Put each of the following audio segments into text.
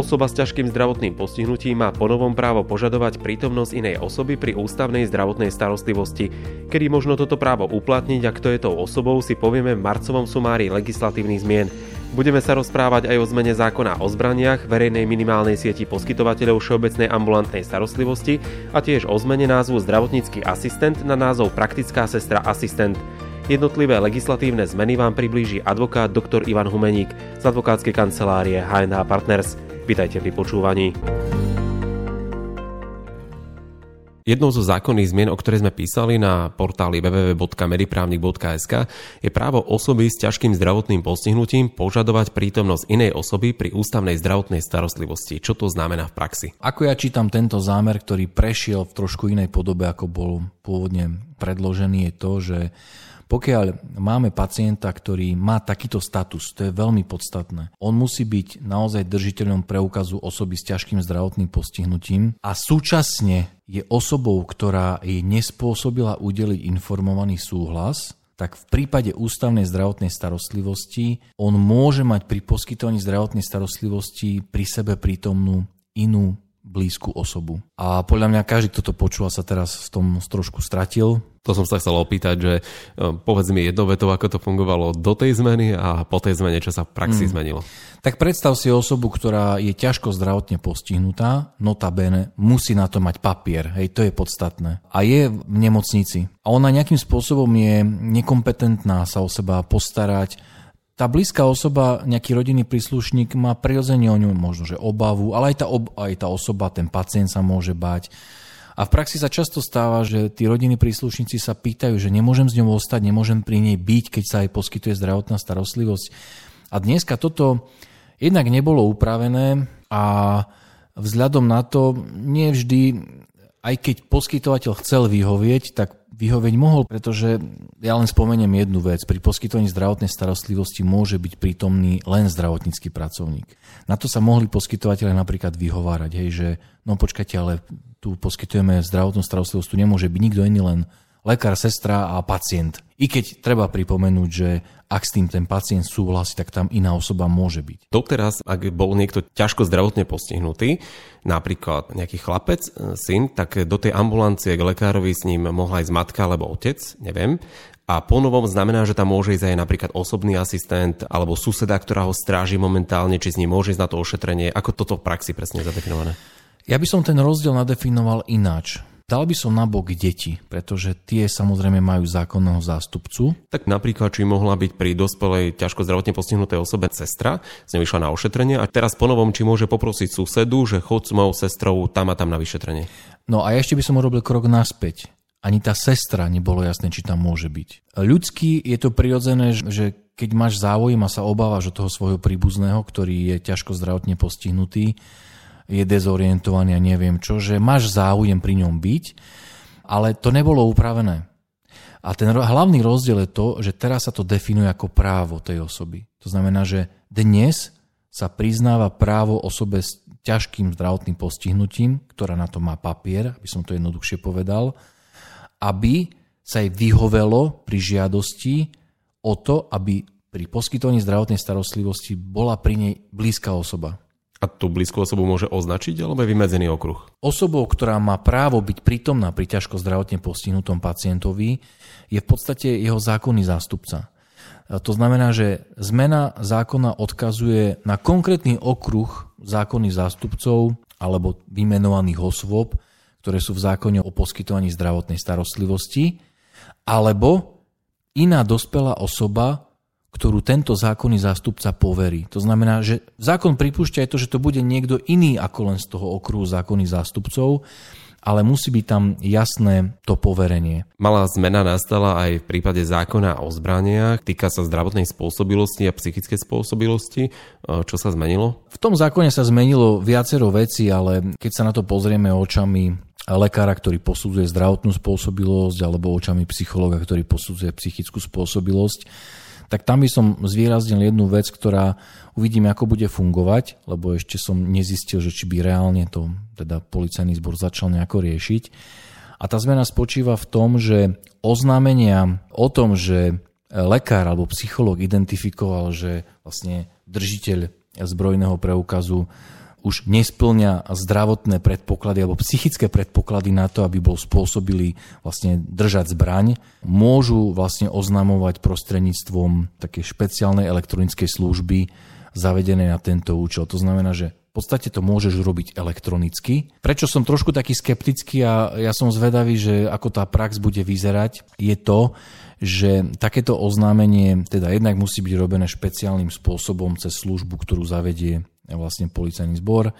Osoba s ťažkým zdravotným postihnutím má ponovom právo požadovať prítomnosť inej osoby pri ústavnej zdravotnej starostlivosti. Kedy možno toto právo uplatniť a kto je tou osobou, si povieme v marcovom sumári legislatívnych zmien. Budeme sa rozprávať aj o zmene zákona o zbraniach, verejnej minimálnej sieti poskytovateľov všeobecnej ambulantnej starostlivosti a tiež o zmene názvu zdravotnícky asistent na názov praktická sestra asistent. Jednotlivé legislatívne zmeny vám priblíži advokát dr. Ivan Humeník z advokátskej kancelárie HNH Partners. Vítajte pri počúvaní. Jednou zo zákonných zmien, o ktorej sme písali na portáli www.mediprávnik.sk je právo osoby s ťažkým zdravotným postihnutím požadovať prítomnosť inej osoby pri ústavnej zdravotnej starostlivosti. Čo to znamená v praxi? Ako ja čítam tento zámer, ktorý prešiel v trošku inej podobe, ako bol pôvodne predložený, je to, že pokiaľ máme pacienta, ktorý má takýto status, to je veľmi podstatné. On musí byť naozaj držiteľom preukazu osoby s ťažkým zdravotným postihnutím a súčasne je osobou, ktorá je nespôsobila udeliť informovaný súhlas, tak v prípade ústavnej zdravotnej starostlivosti on môže mať pri poskytovaní zdravotnej starostlivosti pri sebe prítomnú inú blízku osobu. A podľa mňa každý, kto to počúva, sa teraz v tom trošku stratil. To som sa chcel opýtať, že e, povedz mi jednou vetou, ako to fungovalo do tej zmeny a po tej zmene, čo sa v praxi mm. zmenilo. Tak predstav si osobu, ktorá je ťažko zdravotne postihnutá, notabene, musí na to mať papier, hej, to je podstatné. A je v nemocnici. A ona nejakým spôsobom je nekompetentná sa o seba postarať, tá blízka osoba, nejaký rodinný príslušník má prirodzene o ňu možno, že obavu, ale aj tá, ob, aj tá osoba, ten pacient sa môže bať. A v praxi sa často stáva, že tí rodinní príslušníci sa pýtajú, že nemôžem s ňou ostať, nemôžem pri nej byť, keď sa aj poskytuje zdravotná starostlivosť. A dneska toto jednak nebolo upravené a vzhľadom na to nie vždy, aj keď poskytovateľ chcel vyhovieť, tak vyhoveť mohol, pretože ja len spomeniem jednu vec. Pri poskytovaní zdravotnej starostlivosti môže byť prítomný len zdravotnícky pracovník. Na to sa mohli poskytovateľe napríklad vyhovárať, hej, že no počkajte, ale tu poskytujeme zdravotnú starostlivosť, tu nemôže byť nikto iný, len lekár, sestra a pacient. I keď treba pripomenúť, že ak s tým ten pacient súhlasí, tak tam iná osoba môže byť. Doteraz, ak bol niekto ťažko zdravotne postihnutý, napríklad nejaký chlapec, e, syn, tak do tej ambulancie k lekárovi s ním mohla ísť matka alebo otec, neviem. A ponovom znamená, že tam môže ísť aj napríklad osobný asistent alebo suseda, ktorá ho stráži momentálne, či s ním môže ísť na to ošetrenie. Ako toto v praxi presne zadefinované? Ja by som ten rozdiel nadefinoval ináč. Dal by som nabok deti, pretože tie samozrejme majú zákonného zástupcu. Tak napríklad, či mohla byť pri dospelej ťažko zdravotne postihnutej osobe sestra, z nej vyšla na ošetrenie a teraz ponovom, či môže poprosiť susedu, že chod s mojou sestrou tam a tam na vyšetrenie. No a ešte by som urobil krok naspäť. Ani tá sestra nebolo jasné, či tam môže byť. Ľudský je to prirodzené, že keď máš záujem a sa obávaš o toho svojho príbuzného, ktorý je ťažko zdravotne postihnutý, je dezorientovaný a neviem čo, že máš záujem pri ňom byť, ale to nebolo upravené. A ten hlavný rozdiel je to, že teraz sa to definuje ako právo tej osoby. To znamená, že dnes sa priznáva právo osobe s ťažkým zdravotným postihnutím, ktorá na to má papier, aby som to jednoduchšie povedal, aby sa jej vyhovelo pri žiadosti o to, aby pri poskytovaní zdravotnej starostlivosti bola pri nej blízka osoba. A tú blízku osobu môže označiť alebo je vymedzený okruh? Osobou, ktorá má právo byť prítomná pri ťažko zdravotne postihnutom pacientovi, je v podstate jeho zákonný zástupca. To znamená, že zmena zákona odkazuje na konkrétny okruh zákonných zástupcov alebo vymenovaných osôb, ktoré sú v zákone o poskytovaní zdravotnej starostlivosti, alebo iná dospelá osoba, ktorú tento zákonný zástupca poverí. To znamená, že zákon pripúšťa aj to, že to bude niekto iný ako len z toho okruhu zákonných zástupcov, ale musí byť tam jasné to poverenie. Malá zmena nastala aj v prípade zákona o zbraniach. Týka sa zdravotnej spôsobilosti a psychickej spôsobilosti. Čo sa zmenilo? V tom zákone sa zmenilo viacero vecí, ale keď sa na to pozrieme očami lekára, ktorý posudzuje zdravotnú spôsobilosť alebo očami psychologa, ktorý posudzuje psychickú spôsobilosť, tak tam by som zvýraznil jednu vec, ktorá uvidíme, ako bude fungovať, lebo ešte som nezistil, že či by reálne to teda policajný zbor začal nejako riešiť. A tá zmena spočíva v tom, že oznámenia o tom, že lekár alebo psychológ identifikoval, že vlastne držiteľ zbrojného preukazu už nesplňa zdravotné predpoklady alebo psychické predpoklady na to, aby bol spôsobili vlastne držať zbraň, môžu vlastne oznamovať prostredníctvom také špeciálnej elektronickej služby zavedené na tento účel. To znamená, že v podstate to môžeš urobiť elektronicky. Prečo som trošku taký skeptický a ja som zvedavý, že ako tá prax bude vyzerať, je to, že takéto oznámenie teda jednak musí byť robené špeciálnym spôsobom cez službu, ktorú zavedie vlastne policajný zbor.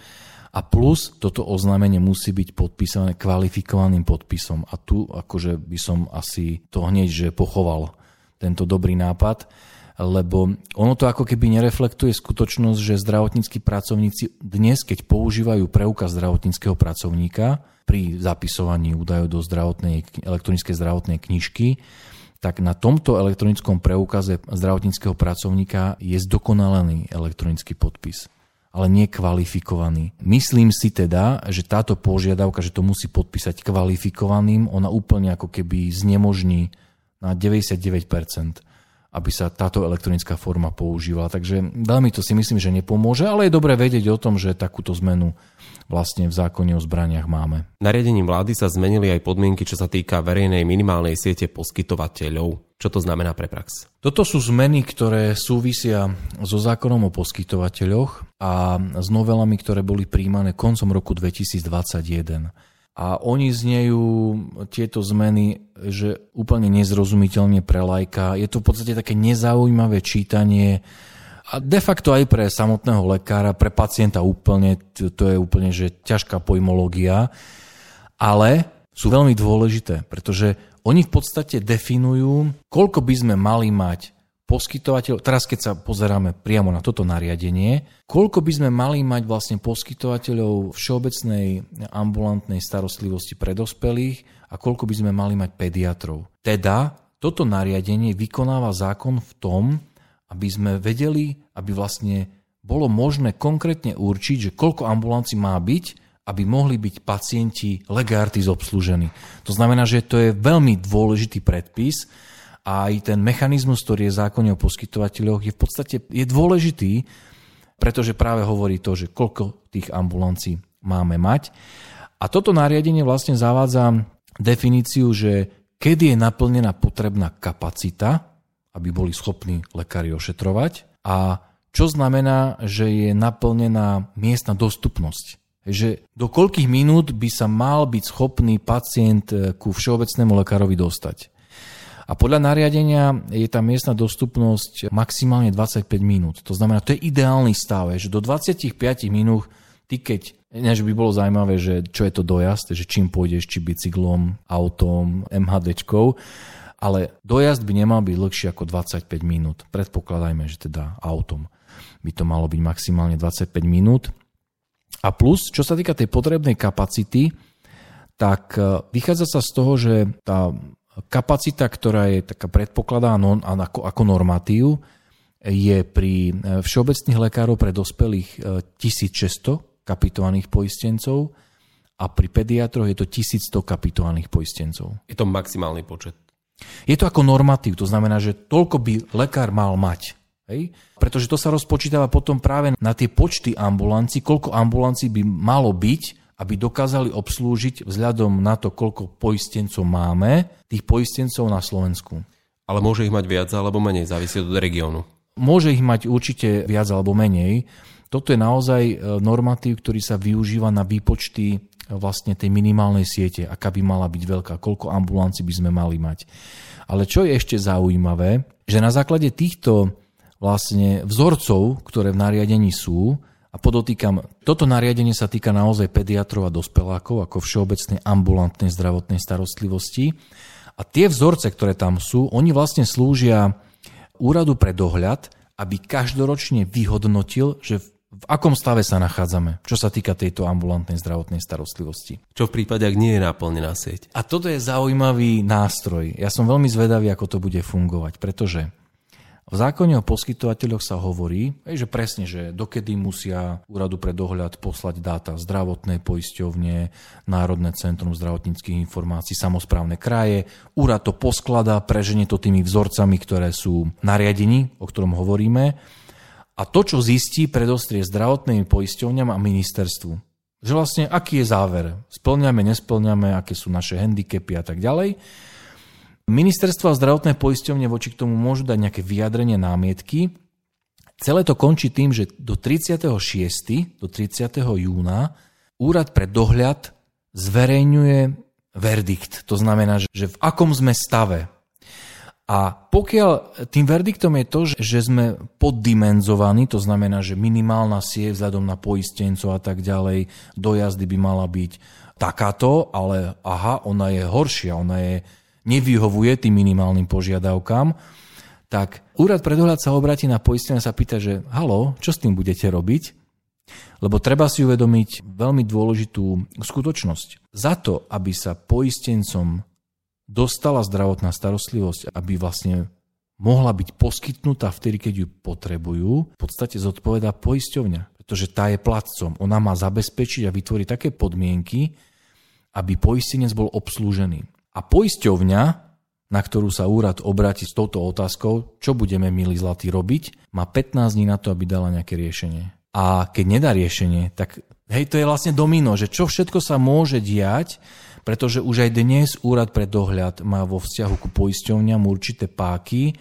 A plus toto oznámenie musí byť podpísané kvalifikovaným podpisom. A tu akože by som asi to hneď že pochoval tento dobrý nápad, lebo ono to ako keby nereflektuje skutočnosť, že zdravotníckí pracovníci dnes, keď používajú preukaz zdravotníckého pracovníka pri zapisovaní údajov do zdravotnej, elektronickej zdravotnej knižky, tak na tomto elektronickom preukaze zdravotníckého pracovníka je zdokonalený elektronický podpis ale nie kvalifikovaný. Myslím si teda, že táto požiadavka, že to musí podpísať kvalifikovaným, ona úplne ako keby znemožní na 99%, aby sa táto elektronická forma používala. Takže veľmi to si myslím, že nepomôže, ale je dobre vedieť o tom, že takúto zmenu vlastne v zákone o zbraniach máme. Nariadením vlády sa zmenili aj podmienky, čo sa týka verejnej minimálnej siete poskytovateľov. Čo to znamená pre prax? Toto sú zmeny, ktoré súvisia so zákonom o poskytovateľoch a s novelami, ktoré boli príjmané koncom roku 2021. A oni znejú tieto zmeny, že úplne nezrozumiteľne pre lajka. Je to v podstate také nezaujímavé čítanie a de facto aj pre samotného lekára, pre pacienta úplne, to je úplne že ťažká pojmológia, ale sú veľmi dôležité, pretože oni v podstate definujú, koľko by sme mali mať poskytovateľov, teraz keď sa pozeráme priamo na toto nariadenie, koľko by sme mali mať vlastne poskytovateľov všeobecnej ambulantnej starostlivosti pre dospelých a koľko by sme mali mať pediatrov. Teda toto nariadenie vykonáva zákon v tom, aby sme vedeli, aby vlastne bolo možné konkrétne určiť, že koľko ambulancií má byť aby mohli byť pacienti legartis obslúžení. To znamená, že to je veľmi dôležitý predpis aj ten mechanizmus, ktorý je zákonne o poskytovateľoch, je v podstate je dôležitý, pretože práve hovorí to, že koľko tých ambulancií máme mať. A toto nariadenie vlastne zavádza definíciu, že kedy je naplnená potrebná kapacita, aby boli schopní lekári ošetrovať a čo znamená, že je naplnená miestna dostupnosť že do koľkých minút by sa mal byť schopný pacient eh, ku všeobecnému lekárovi dostať. A podľa nariadenia je tá miestna dostupnosť maximálne 25 minút. To znamená, to je ideálny stav, že do 25 minút ty keď, než by bolo zaujímavé, že čo je to dojazd, že čím pôjdeš, či bicyklom, autom, MHDčkou, ale dojazd by nemal byť dlhší ako 25 minút. Predpokladajme, že teda autom by to malo byť maximálne 25 minút. A plus, čo sa týka tej potrebnej kapacity, tak e, vychádza sa z toho, že tá kapacita, ktorá je taká predpokladá ako, ako normatív, je pri e, všeobecných lekárov pre dospelých 1600 e, kapitovaných poistencov a pri pediatroch je to 1100 kapitovaných poistencov. Je to maximálny počet. Je to ako normatív, to znamená, že toľko by lekár mal mať. Hej? Pretože to sa rozpočítava potom práve na tie počty ambulancií, koľko ambulancií by malo byť, aby dokázali obslúžiť vzhľadom na to, koľko poistencov máme, tých poistencov na Slovensku. Ale môže ich mať viac alebo menej, závisí od regiónu. Môže ich mať určite viac alebo menej. Toto je naozaj e, normatív, ktorý sa využíva na výpočty e, vlastne tej minimálnej siete, aká by mala byť veľká, koľko ambulancií by sme mali mať. Ale čo je ešte zaujímavé, že na základe týchto vlastne vzorcov, ktoré v nariadení sú, a podotýkam, toto nariadenie sa týka naozaj pediatrov a dospelákov ako všeobecnej ambulantnej zdravotnej starostlivosti. A tie vzorce, ktoré tam sú, oni vlastne slúžia úradu pre dohľad, aby každoročne vyhodnotil, že v akom stave sa nachádzame, čo sa týka tejto ambulantnej zdravotnej starostlivosti. Čo v prípade, ak nie je naplnená sieť? A toto je zaujímavý nástroj. Ja som veľmi zvedavý, ako to bude fungovať, pretože v zákone o poskytovateľoch sa hovorí, že presne, že dokedy musia úradu pre dohľad poslať dáta zdravotnej poisťovne, Národné centrum zdravotníckých informácií, samozprávne kraje. Úrad to poskladá, preženie to tými vzorcami, ktoré sú nariadení, o ktorom hovoríme. A to, čo zistí, predostrie zdravotným poisťovňam a ministerstvu. Že vlastne, aký je záver? Splňame, nesplňame, aké sú naše handicapy a tak ďalej. Ministerstvo a zdravotné poisťovne voči k tomu môžu dať nejaké vyjadrenie námietky. Celé to končí tým, že do 36. do 30. júna úrad pre dohľad zverejňuje verdikt. To znamená, že v akom sme stave. A pokiaľ tým verdiktom je to, že sme poddimenzovaní, to znamená, že minimálna sieť vzhľadom na poistencov a tak ďalej, dojazdy by mala byť takáto, ale aha, ona je horšia, ona je nevyhovuje tým minimálnym požiadavkám, tak úrad pre dohľad sa obratí na poistenie a sa pýta, že halo, čo s tým budete robiť? Lebo treba si uvedomiť veľmi dôležitú skutočnosť. Za to, aby sa poistencom dostala zdravotná starostlivosť, aby vlastne mohla byť poskytnutá vtedy, keď ju potrebujú, v podstate zodpoveda poisťovňa, pretože tá je platcom. Ona má zabezpečiť a vytvoriť také podmienky, aby poistenec bol obslúžený. A poisťovňa, na ktorú sa úrad obráti s touto otázkou, čo budeme, milí zlatí, robiť, má 15 dní na to, aby dala nejaké riešenie. A keď nedá riešenie, tak hej, to je vlastne domino, že čo všetko sa môže diať, pretože už aj dnes úrad pre dohľad má vo vzťahu ku poisťovňam určité páky,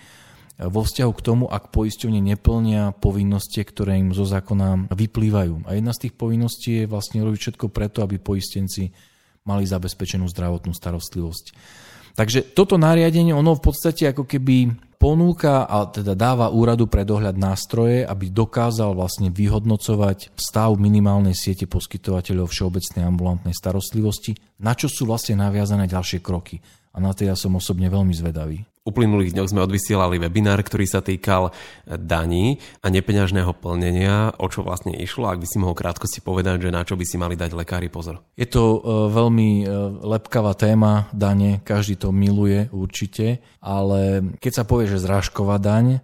vo vzťahu k tomu, ak poisťovne neplnia povinnosti, ktoré im zo zákona vyplývajú. A jedna z tých povinností je vlastne robiť všetko preto, aby poistenci mali zabezpečenú zdravotnú starostlivosť. Takže toto nariadenie, ono v podstate ako keby ponúka a teda dáva úradu pre dohľad nástroje, aby dokázal vlastne vyhodnocovať stav minimálnej siete poskytovateľov všeobecnej ambulantnej starostlivosti, na čo sú vlastne naviazané ďalšie kroky. A na to ja som osobne veľmi zvedavý uplynulých dňoch sme odvysielali webinár, ktorý sa týkal daní a nepeňažného plnenia, o čo vlastne išlo, ak by si mohol krátko si povedať, že na čo by si mali dať lekári pozor. Je to e, veľmi e, lepkavá téma, dane, každý to miluje určite, ale keď sa povie, že zrážková daň,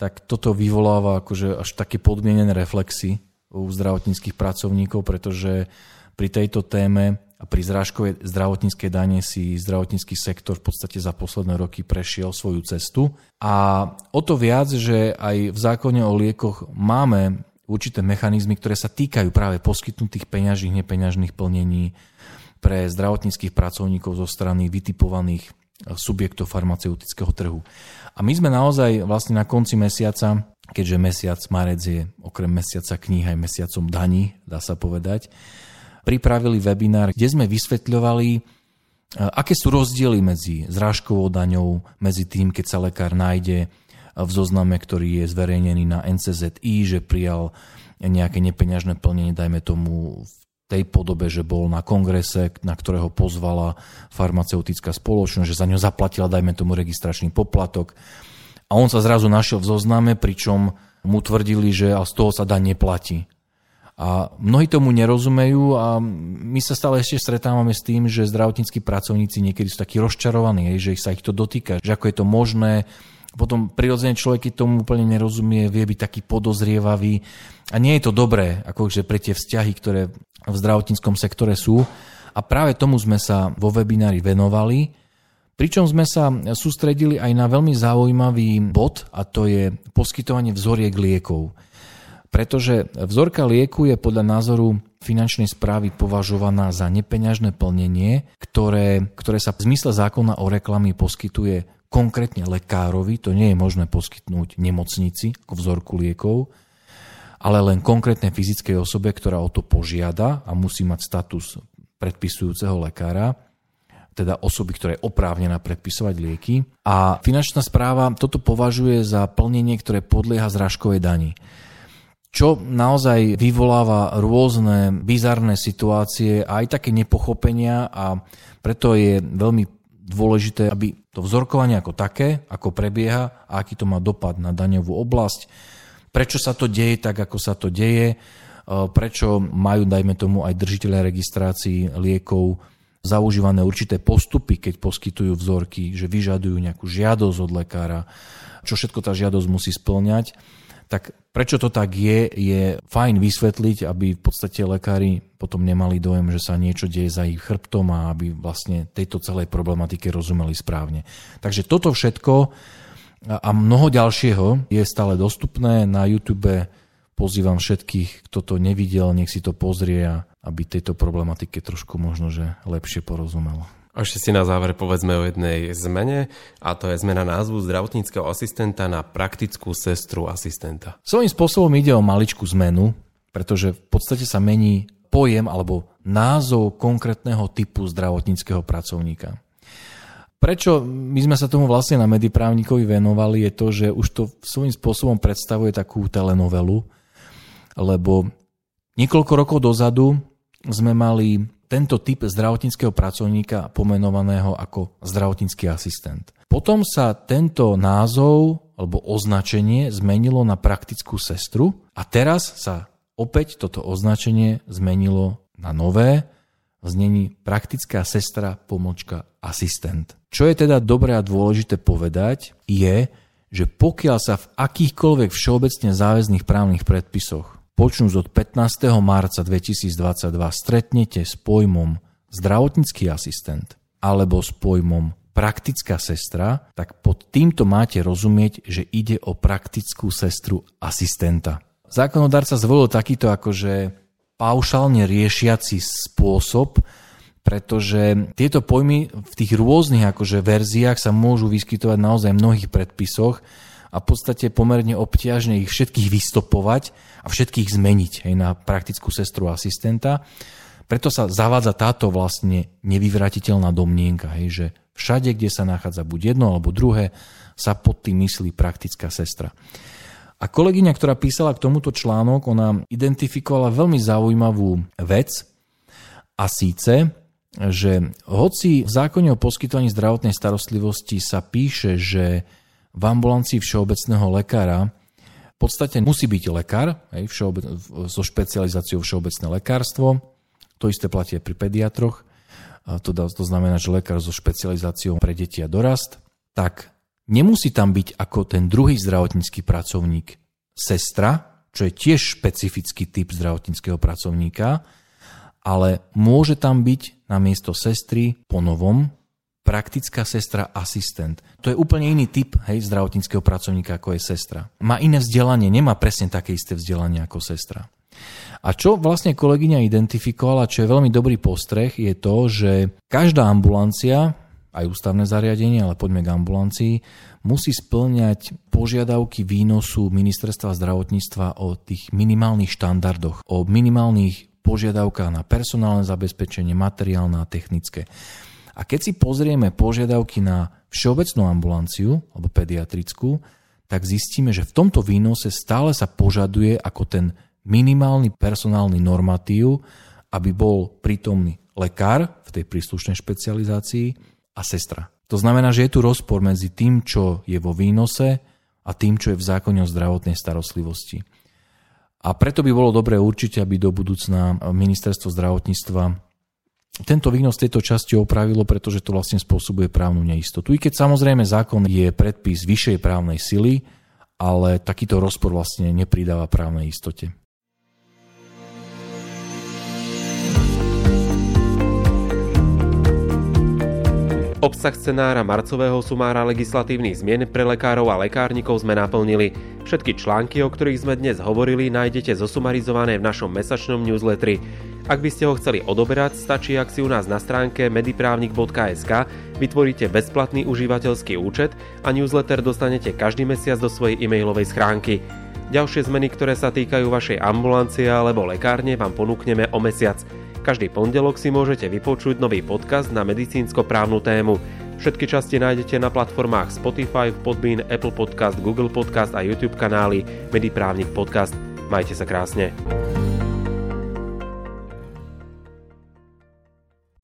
tak toto vyvoláva akože až také podmienené reflexy u zdravotníckých pracovníkov, pretože pri tejto téme pri zrážkovej zdravotníckej dane si zdravotnícky sektor v podstate za posledné roky prešiel svoju cestu. A o to viac, že aj v zákone o liekoch máme určité mechanizmy, ktoré sa týkajú práve poskytnutých peňažných, nepeňažných plnení pre zdravotníckých pracovníkov zo strany vytipovaných subjektov farmaceutického trhu. A my sme naozaj vlastne na konci mesiaca, keďže mesiac marec je okrem mesiaca kníh aj mesiacom daní, dá sa povedať, pripravili webinár, kde sme vysvetľovali, e, aké sú rozdiely medzi zrážkovou daňou, medzi tým, keď sa lekár nájde v zozname, ktorý je zverejnený na NCZI, že prijal nejaké nepeňažné plnenie, dajme tomu v tej podobe, že bol na kongrese, na ktorého pozvala farmaceutická spoločnosť, že za ňo zaplatila, dajme tomu, registračný poplatok. A on sa zrazu našiel v zozname, pričom mu tvrdili, že z toho sa daň neplatí. A mnohí tomu nerozumejú a my sa stále ešte stretávame s tým, že zdravotníckí pracovníci niekedy sú takí rozčarovaní, že ich sa ich to dotýka, že ako je to možné. Potom prirodzene človek, tomu úplne nerozumie, vie byť taký podozrievavý. A nie je to dobré, akože pre tie vzťahy, ktoré v zdravotníckom sektore sú. A práve tomu sme sa vo webinári venovali, pričom sme sa sústredili aj na veľmi zaujímavý bod, a to je poskytovanie vzoriek liekov pretože vzorka lieku je podľa názoru finančnej správy považovaná za nepeňažné plnenie, ktoré, ktoré sa v zmysle zákona o reklamy poskytuje konkrétne lekárovi, to nie je možné poskytnúť nemocnici ako vzorku liekov, ale len konkrétnej fyzickej osobe, ktorá o to požiada a musí mať status predpisujúceho lekára, teda osoby, ktorá je oprávnená predpisovať lieky. A finančná správa toto považuje za plnenie, ktoré podlieha zrážkovej dani čo naozaj vyvoláva rôzne bizarné situácie a aj také nepochopenia a preto je veľmi dôležité, aby to vzorkovanie ako také, ako prebieha a aký to má dopad na daňovú oblasť, prečo sa to deje tak, ako sa to deje, prečo majú, dajme tomu, aj držiteľe registrácií liekov zaužívané určité postupy, keď poskytujú vzorky, že vyžadujú nejakú žiadosť od lekára, čo všetko tá žiadosť musí splňať tak prečo to tak je, je fajn vysvetliť, aby v podstate lekári potom nemali dojem, že sa niečo deje za ich chrbtom a aby vlastne tejto celej problematike rozumeli správne. Takže toto všetko a mnoho ďalšieho je stále dostupné na YouTube. Pozývam všetkých, kto to nevidel, nech si to pozrie, aby tejto problematike trošku možno že lepšie porozumel. A ešte si na záver povedzme o jednej zmene a to je zmena názvu zdravotníckého asistenta na praktickú sestru asistenta. Svojím spôsobom ide o maličkú zmenu, pretože v podstate sa mení pojem alebo názov konkrétneho typu zdravotníckého pracovníka. Prečo my sme sa tomu vlastne na mediprávnikovi venovali je to, že už to svojím spôsobom predstavuje takú telenovelu, lebo niekoľko rokov dozadu sme mali tento typ zdravotníckého pracovníka pomenovaného ako zdravotnícky asistent. Potom sa tento názov alebo označenie zmenilo na praktickú sestru a teraz sa opäť toto označenie zmenilo na nové v znení praktická sestra pomočka asistent. Čo je teda dobré a dôležité povedať je, že pokiaľ sa v akýchkoľvek všeobecne záväzných právnych predpisoch počnúc od 15. marca 2022 stretnete s pojmom zdravotnícky asistent alebo s pojmom praktická sestra, tak pod týmto máte rozumieť, že ide o praktickú sestru asistenta. Zákonodárca zvolil takýto akože paušálne riešiaci spôsob, pretože tieto pojmy v tých rôznych akože verziách sa môžu vyskytovať naozaj v mnohých predpisoch a v podstate pomerne obťažne ich všetkých vystopovať a všetkých zmeniť hej, na praktickú sestru asistenta. Preto sa zavádza táto vlastne nevyvratiteľná domnienka, hej, že všade, kde sa nachádza buď jedno alebo druhé, sa pod tým myslí praktická sestra. A kolegyňa, ktorá písala k tomuto článok, ona identifikovala veľmi zaujímavú vec a síce, že hoci v zákone o poskytovaní zdravotnej starostlivosti sa píše, že v ambulancii všeobecného lekára v podstate musí byť lekár hej, všeobec, so špecializáciou všeobecné lekárstvo. To isté platí aj pri pediatroch. To, to znamená, že lekár so špecializáciou pre deti a dorast. Tak nemusí tam byť ako ten druhý zdravotnícky pracovník sestra, čo je tiež špecifický typ zdravotníckého pracovníka, ale môže tam byť na miesto sestry po novom praktická sestra asistent. To je úplne iný typ hej, zdravotníckého pracovníka ako je sestra. Má iné vzdelanie, nemá presne také isté vzdelanie ako sestra. A čo vlastne kolegyňa identifikovala, čo je veľmi dobrý postreh, je to, že každá ambulancia, aj ústavné zariadenie, ale poďme k ambulancii, musí splňať požiadavky výnosu ministerstva zdravotníctva o tých minimálnych štandardoch, o minimálnych požiadavkách na personálne zabezpečenie, materiálne a technické. A keď si pozrieme požiadavky na všeobecnú ambulanciu alebo pediatrickú, tak zistíme, že v tomto výnose stále sa požaduje ako ten minimálny personálny normatív, aby bol prítomný lekár v tej príslušnej špecializácii a sestra. To znamená, že je tu rozpor medzi tým, čo je vo výnose a tým, čo je v zákone o zdravotnej starostlivosti. A preto by bolo dobré určite, aby do budúcna ministerstvo zdravotníctva tento výnos tejto časti opravilo, pretože to vlastne spôsobuje právnu neistotu. I keď samozrejme zákon je predpis vyššej právnej sily, ale takýto rozpor vlastne nepridáva právnej istote. Obsah scenára marcového sumára legislatívnych zmien pre lekárov a lekárnikov sme naplnili. Všetky články, o ktorých sme dnes hovorili, nájdete zosumarizované v našom mesačnom newsletteri. Ak by ste ho chceli odoberať, stačí, ak si u nás na stránke mediprávnik.sk vytvoríte bezplatný užívateľský účet a newsletter dostanete každý mesiac do svojej e-mailovej schránky. Ďalšie zmeny, ktoré sa týkajú vašej ambulancie alebo lekárne, vám ponúkneme o mesiac. Každý pondelok si môžete vypočuť nový podcast na medicínsko-právnu tému. Všetky časti nájdete na platformách Spotify, Podbean, Apple Podcast, Google Podcast a YouTube kanály Mediprávnik Podcast. Majte sa krásne.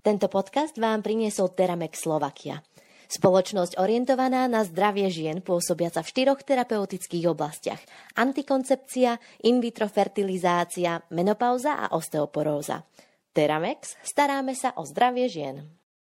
Tento podcast vám priniesol Teramex Slovakia. Spoločnosť orientovaná na zdravie žien pôsobiaca v štyroch terapeutických oblastiach. Antikoncepcia, in vitro fertilizácia, menopauza a osteoporóza. Teramex, staráme sa o zdravie žien.